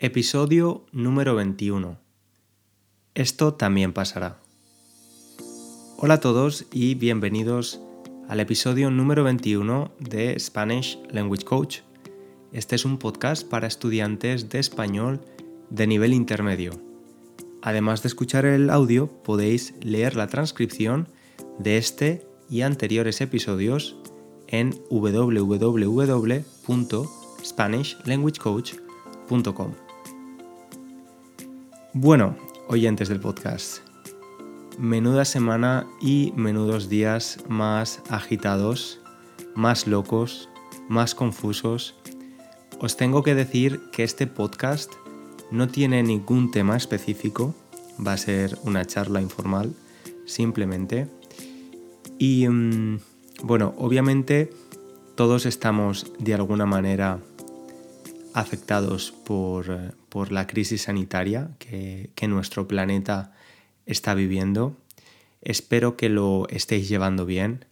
Episodio número 21. Esto también pasará. Hola a todos y bienvenidos al episodio número 21 de Spanish Language Coach. Este es un podcast para estudiantes de español de nivel intermedio. Además de escuchar el audio, podéis leer la transcripción de este y anteriores episodios en www.spanishlanguagecoach.com. Bueno, oyentes del podcast, menuda semana y menudos días más agitados, más locos, más confusos. Os tengo que decir que este podcast no tiene ningún tema específico, va a ser una charla informal, simplemente. Y mm, bueno, obviamente todos estamos de alguna manera afectados por, la crisis sanitaria que, nuestro planeta está viviendo. Espero que lo estéis llevando bien.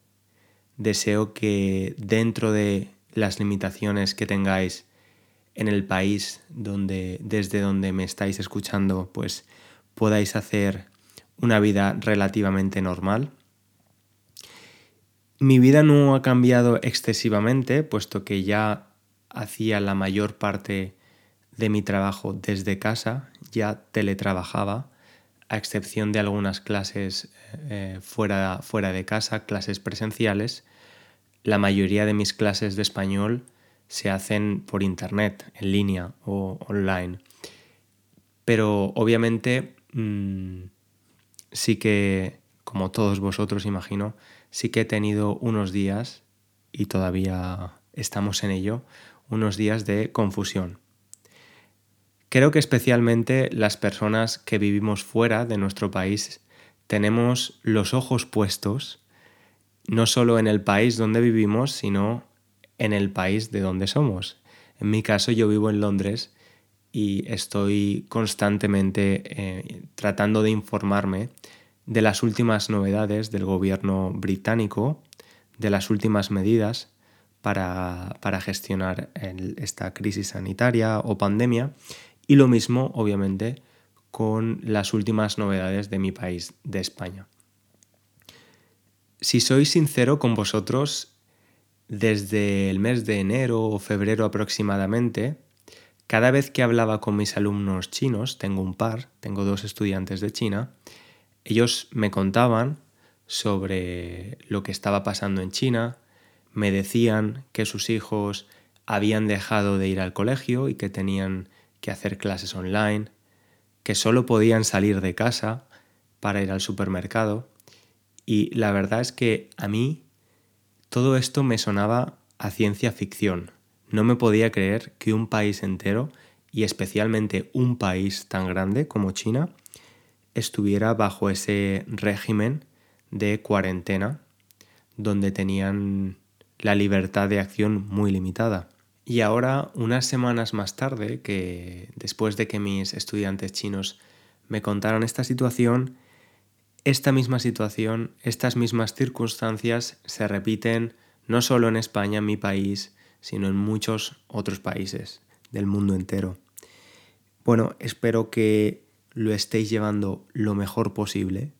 Deseo que dentro de las limitaciones que tengáis en el país donde, desde donde me estáis escuchando, pues podáis hacer una vida relativamente normal. Mi vida no ha cambiado excesivamente, puesto que ya hacía la mayor parte de mi trabajo desde casa, ya teletrabajaba, a excepción de algunas clases eh, fuera, fuera de casa, clases presenciales. La mayoría de mis clases de español se hacen por internet, en línea o online. Pero obviamente mm, sí que, como todos vosotros imagino, sí que he tenido unos días, y todavía estamos en ello, unos días de confusión. Creo que especialmente las personas que vivimos fuera de nuestro país tenemos los ojos puestos no solo en el país donde vivimos, sino en el país de donde somos. En mi caso yo vivo en Londres y estoy constantemente eh, tratando de informarme de las últimas novedades del gobierno británico, de las últimas medidas para, gestionar esta crisis sanitaria o pandemia y lo mismo, obviamente, con las últimas novedades de mi país, de España. Si soy sincero con vosotros, desde el mes de enero o febrero aproximadamente, cada vez que hablaba con mis alumnos chinos, tengo un par, tengo dos estudiantes de China, ellos me contaban sobre lo que estaba pasando en China, me decían que sus hijos habían dejado de ir al colegio y que tenían que hacer clases online, que solo podían salir de casa para ir al supermercado. Y la verdad es que a mí todo esto me sonaba a ciencia ficción. No me podía creer que un país entero, y especialmente un país tan grande como China, estuviera bajo ese régimen de cuarentena donde tenían la libertad de acción muy limitada. Y ahora, unas semanas más tarde, que después de que mis estudiantes chinos me contaron esta situación, esta misma situación, estas mismas circunstancias se repiten no solo en España, mi país, sino en muchos otros países del mundo entero. Bueno, espero que lo estéis llevando lo mejor posible,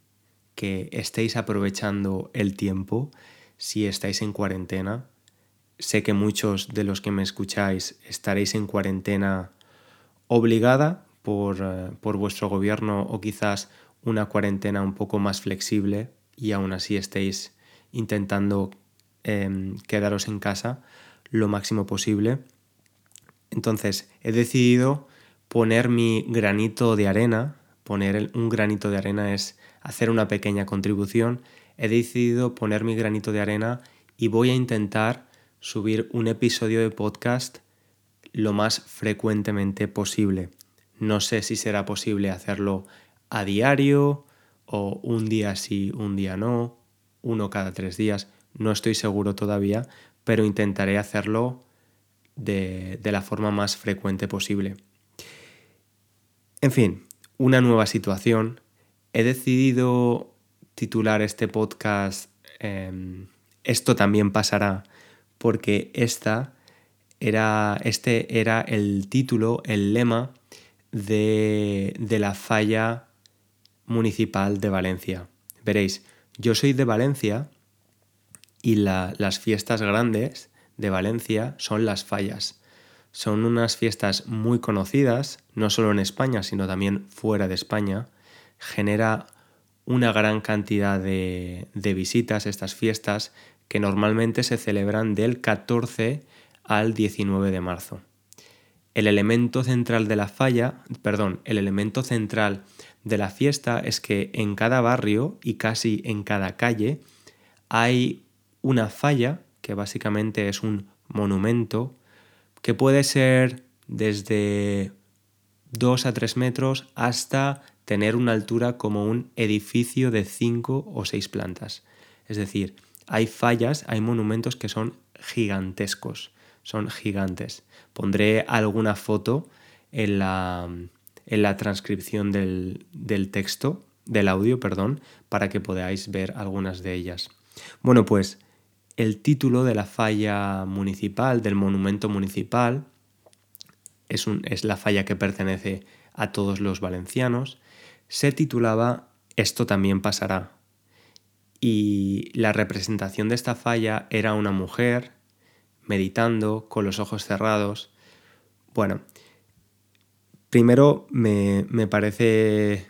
que estéis aprovechando el tiempo si estáis en cuarentena. Sé que muchos de los que me escucháis estaréis en cuarentena obligada por, eh, vuestro gobierno o quizás una cuarentena un poco más flexible y aún así estéis intentando em, quedaros en casa lo máximo posible. Entonces he decidido poner mi granito de arena, poner un granito de arena es hacer una pequeña contribución, he decidido poner mi granito de arena y voy a intentar subir un episodio de podcast lo más frecuentemente posible. No sé si será posible hacerlo a diario o un día sí, un día no, uno cada tres días, no estoy seguro todavía, pero intentaré hacerlo de, de la forma más frecuente posible. En fin, una nueva situación. He decidido titular este podcast em, Esto también pasará porque esta era, este era el título, el lema de, la falla municipal de Valencia. Veréis, yo soy de Valencia y las fiestas grandes de Valencia son las fallas. Son unas fiestas muy conocidas, no solo en España, sino también fuera de España. Genera una gran cantidad de, de visitas estas fiestas que normalmente se celebran del 14 al 19 de marzo. El elemento central de la falla, perdón, el elemento central de la fiesta es que en cada barrio y casi en cada calle hay una falla que básicamente es un monumento que puede ser desde 2 a 3 metros hasta tener una altura como un edificio de 5 o 6 plantas. Es decir, hay fallas, hay monumentos que son gigantescos son gigantes. Pondré alguna foto en la, en la transcripción del, del texto, del audio, perdón, para que podáis ver algunas de ellas. Bueno, pues el título de la falla municipal, del monumento municipal, es, un, es, la falla que pertenece a todos los valencianos, se titulaba Esto también pasará. Y la representación de esta falla era una mujer meditando, con los ojos cerrados. Bueno, primero me, parece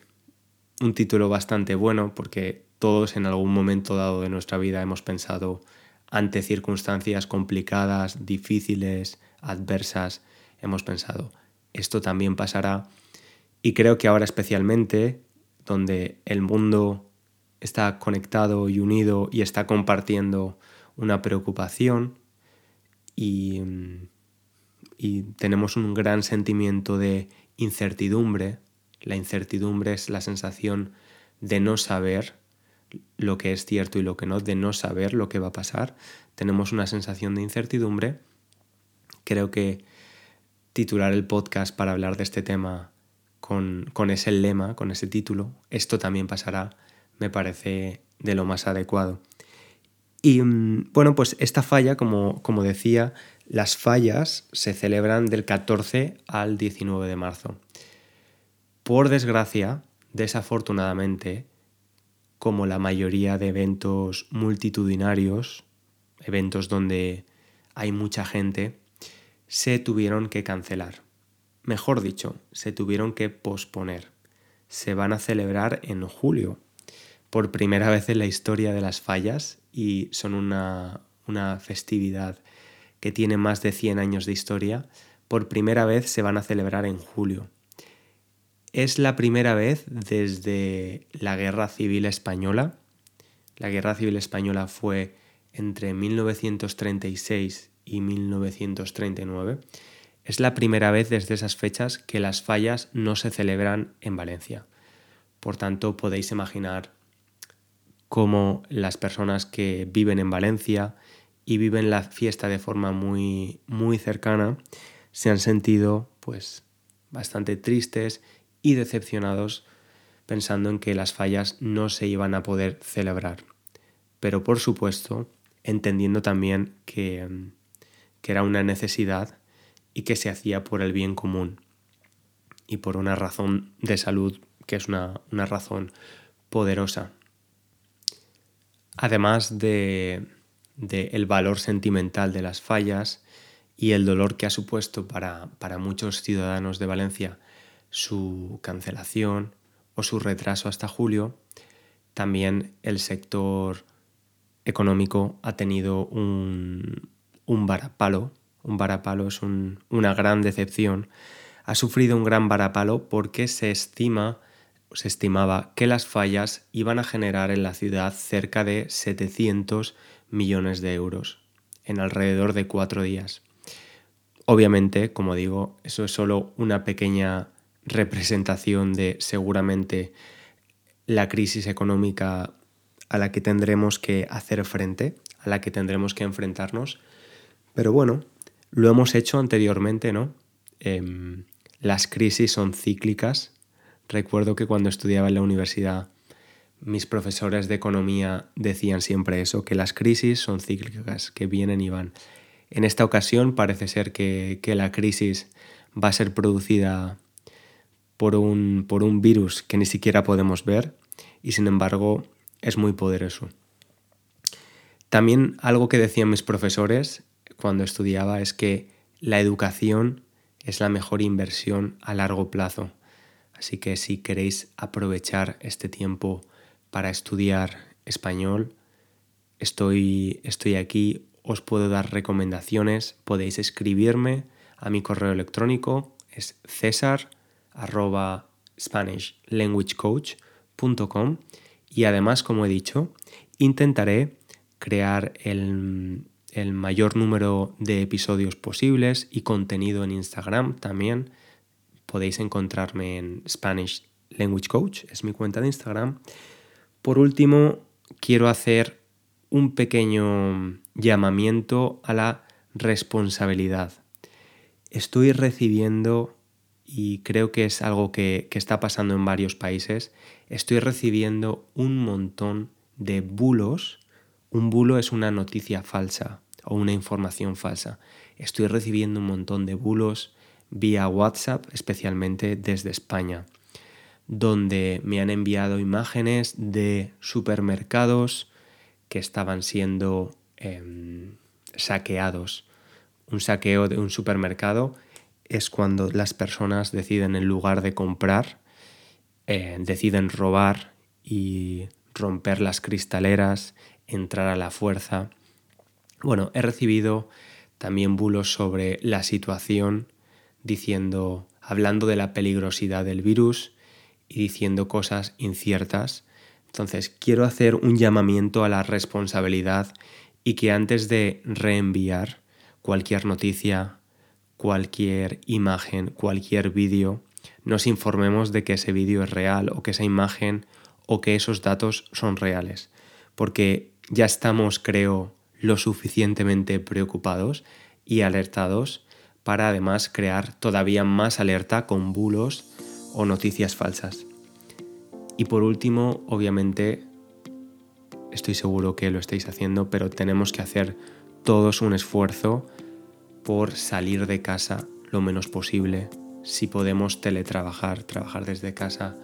un título bastante bueno porque todos en algún momento dado de nuestra vida hemos pensado ante circunstancias complicadas, difíciles, adversas, hemos pensado, esto también pasará. Y creo que ahora especialmente, donde el mundo está conectado y unido y está compartiendo una preocupación, Mm, y, tenemos un gran sentimiento de incertidumbre. La incertidumbre es la sensación de no saber lo que es cierto y lo que no, de no saber lo que va a pasar. Tenemos una sensación de incertidumbre. Creo que titular el podcast para hablar de este tema con, ese lema, con ese título, esto también pasará, me parece de lo más adecuado. Y mm, bueno, pues esta falla, como, como decía, las fallas se celebran del 14 al 19 de marzo. Por desgracia, desafortunadamente, como la mayoría de eventos multitudinarios, eventos donde hay mucha gente, se tuvieron que cancelar. Mejor dicho, se tuvieron que posponer. Se van a celebrar en julio, por primera vez en la historia de las fallas y son una, festividad que tiene más de 100 años de historia, por primera vez se van a celebrar en julio. Es la primera vez desde la Guerra Civil Española. La Guerra Civil Española fue entre 1936 y 1939. Es la primera vez desde esas fechas que las fallas no se celebran en Valencia. Por tanto, podéis imaginar cómo las personas que viven en Valencia y viven la fiesta de forma muy, muy cercana se han sentido pues bastante tristes y decepcionados pensando en que las fallas no se iban a poder celebrar. Pero por supuesto, entendiendo también que, que era una necesidad y que se hacía por el bien común y por una razón de salud que es una, una razón poderosa además de, el valor sentimental de las fallas y el dolor que ha supuesto para, muchos ciudadanos de Valencia su cancelación o su retraso hasta julio, también el sector económico ha tenido un, un varapalo. Un varapalo es una gran decepción. Ha sufrido un gran varapalo porque se estima se estimaba que las fallas iban a generar en la ciudad cerca de 700 millones de euros en alrededor de cuatro días. Obviamente, como digo, eso es solo una pequeña representación de seguramente la crisis económica a la que tendremos que hacer frente, a la que tendremos que enfrentarnos. Pero bueno, lo hemos hecho anteriormente, ¿no? Em, las crisis son cíclicas, Recuerdo que cuando estudiaba en la universidad mis profesores de economía decían siempre eso, que las crisis son cíclicas, que vienen y van. En esta ocasión parece ser que, la crisis va a ser producida por un, por un virus que ni siquiera podemos ver y sin embargo es muy poderoso. También algo que decían mis profesores cuando estudiaba es que la educación es la mejor inversión a largo plazo. Así que si queréis aprovechar este tiempo para estudiar español, estoy, estoy aquí, os puedo dar recomendaciones, podéis escribirme a mi correo electrónico, es cesar y además, como he dicho, intentaré crear el, el mayor número de episodios posibles y contenido en Instagram también. Podéis encontrarme en Spanish Language Coach, es mi cuenta de Instagram. Por último, quiero hacer un pequeño llamamiento a la responsabilidad. Estoy recibiendo, y creo que es algo que, está pasando en varios países, estoy recibiendo un montón de bulos. Un bulo es una noticia falsa o una información falsa. Estoy recibiendo un montón de bulos vía WhatsApp, especialmente desde España, donde me han enviado imágenes de supermercados que estaban siendo em, saqueados. Un saqueo de un supermercado es cuando las personas deciden en lugar de comprar, eh, deciden robar y romper las cristaleras, entrar a la fuerza. Bueno, he recibido también bulos sobre la situación, diciendo, hablando de la peligrosidad del virus y diciendo cosas inciertas. Entonces, quiero hacer un llamamiento a la responsabilidad y que antes de reenviar cualquier noticia, cualquier imagen, cualquier vídeo, nos informemos de que ese vídeo es real o que esa imagen o que esos datos son reales. Porque ya estamos, creo, lo suficientemente preocupados y alertados para además crear todavía más alerta con bulos o noticias falsas. Y por último, obviamente, estoy seguro que lo estáis haciendo, pero tenemos que hacer todos un esfuerzo por salir de casa lo menos posible. Si podemos teletrabajar, trabajar desde casa,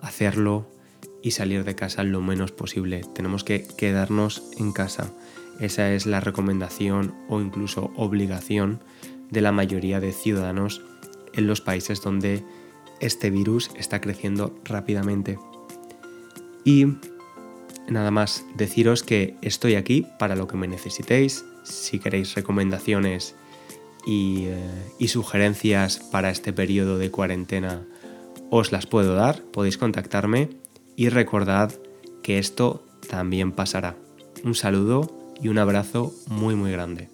hacerlo y salir de casa lo menos posible. Tenemos que quedarnos en casa. Esa es la recomendación o incluso obligación de la mayoría de ciudadanos en los países donde este virus está creciendo rápidamente. Y nada más deciros que estoy aquí para lo que me necesitéis. Si queréis recomendaciones y, eh, sugerencias para este periodo de cuarentena, os las puedo dar. Podéis contactarme y recordad que esto también pasará. Un saludo y un abrazo muy muy grande.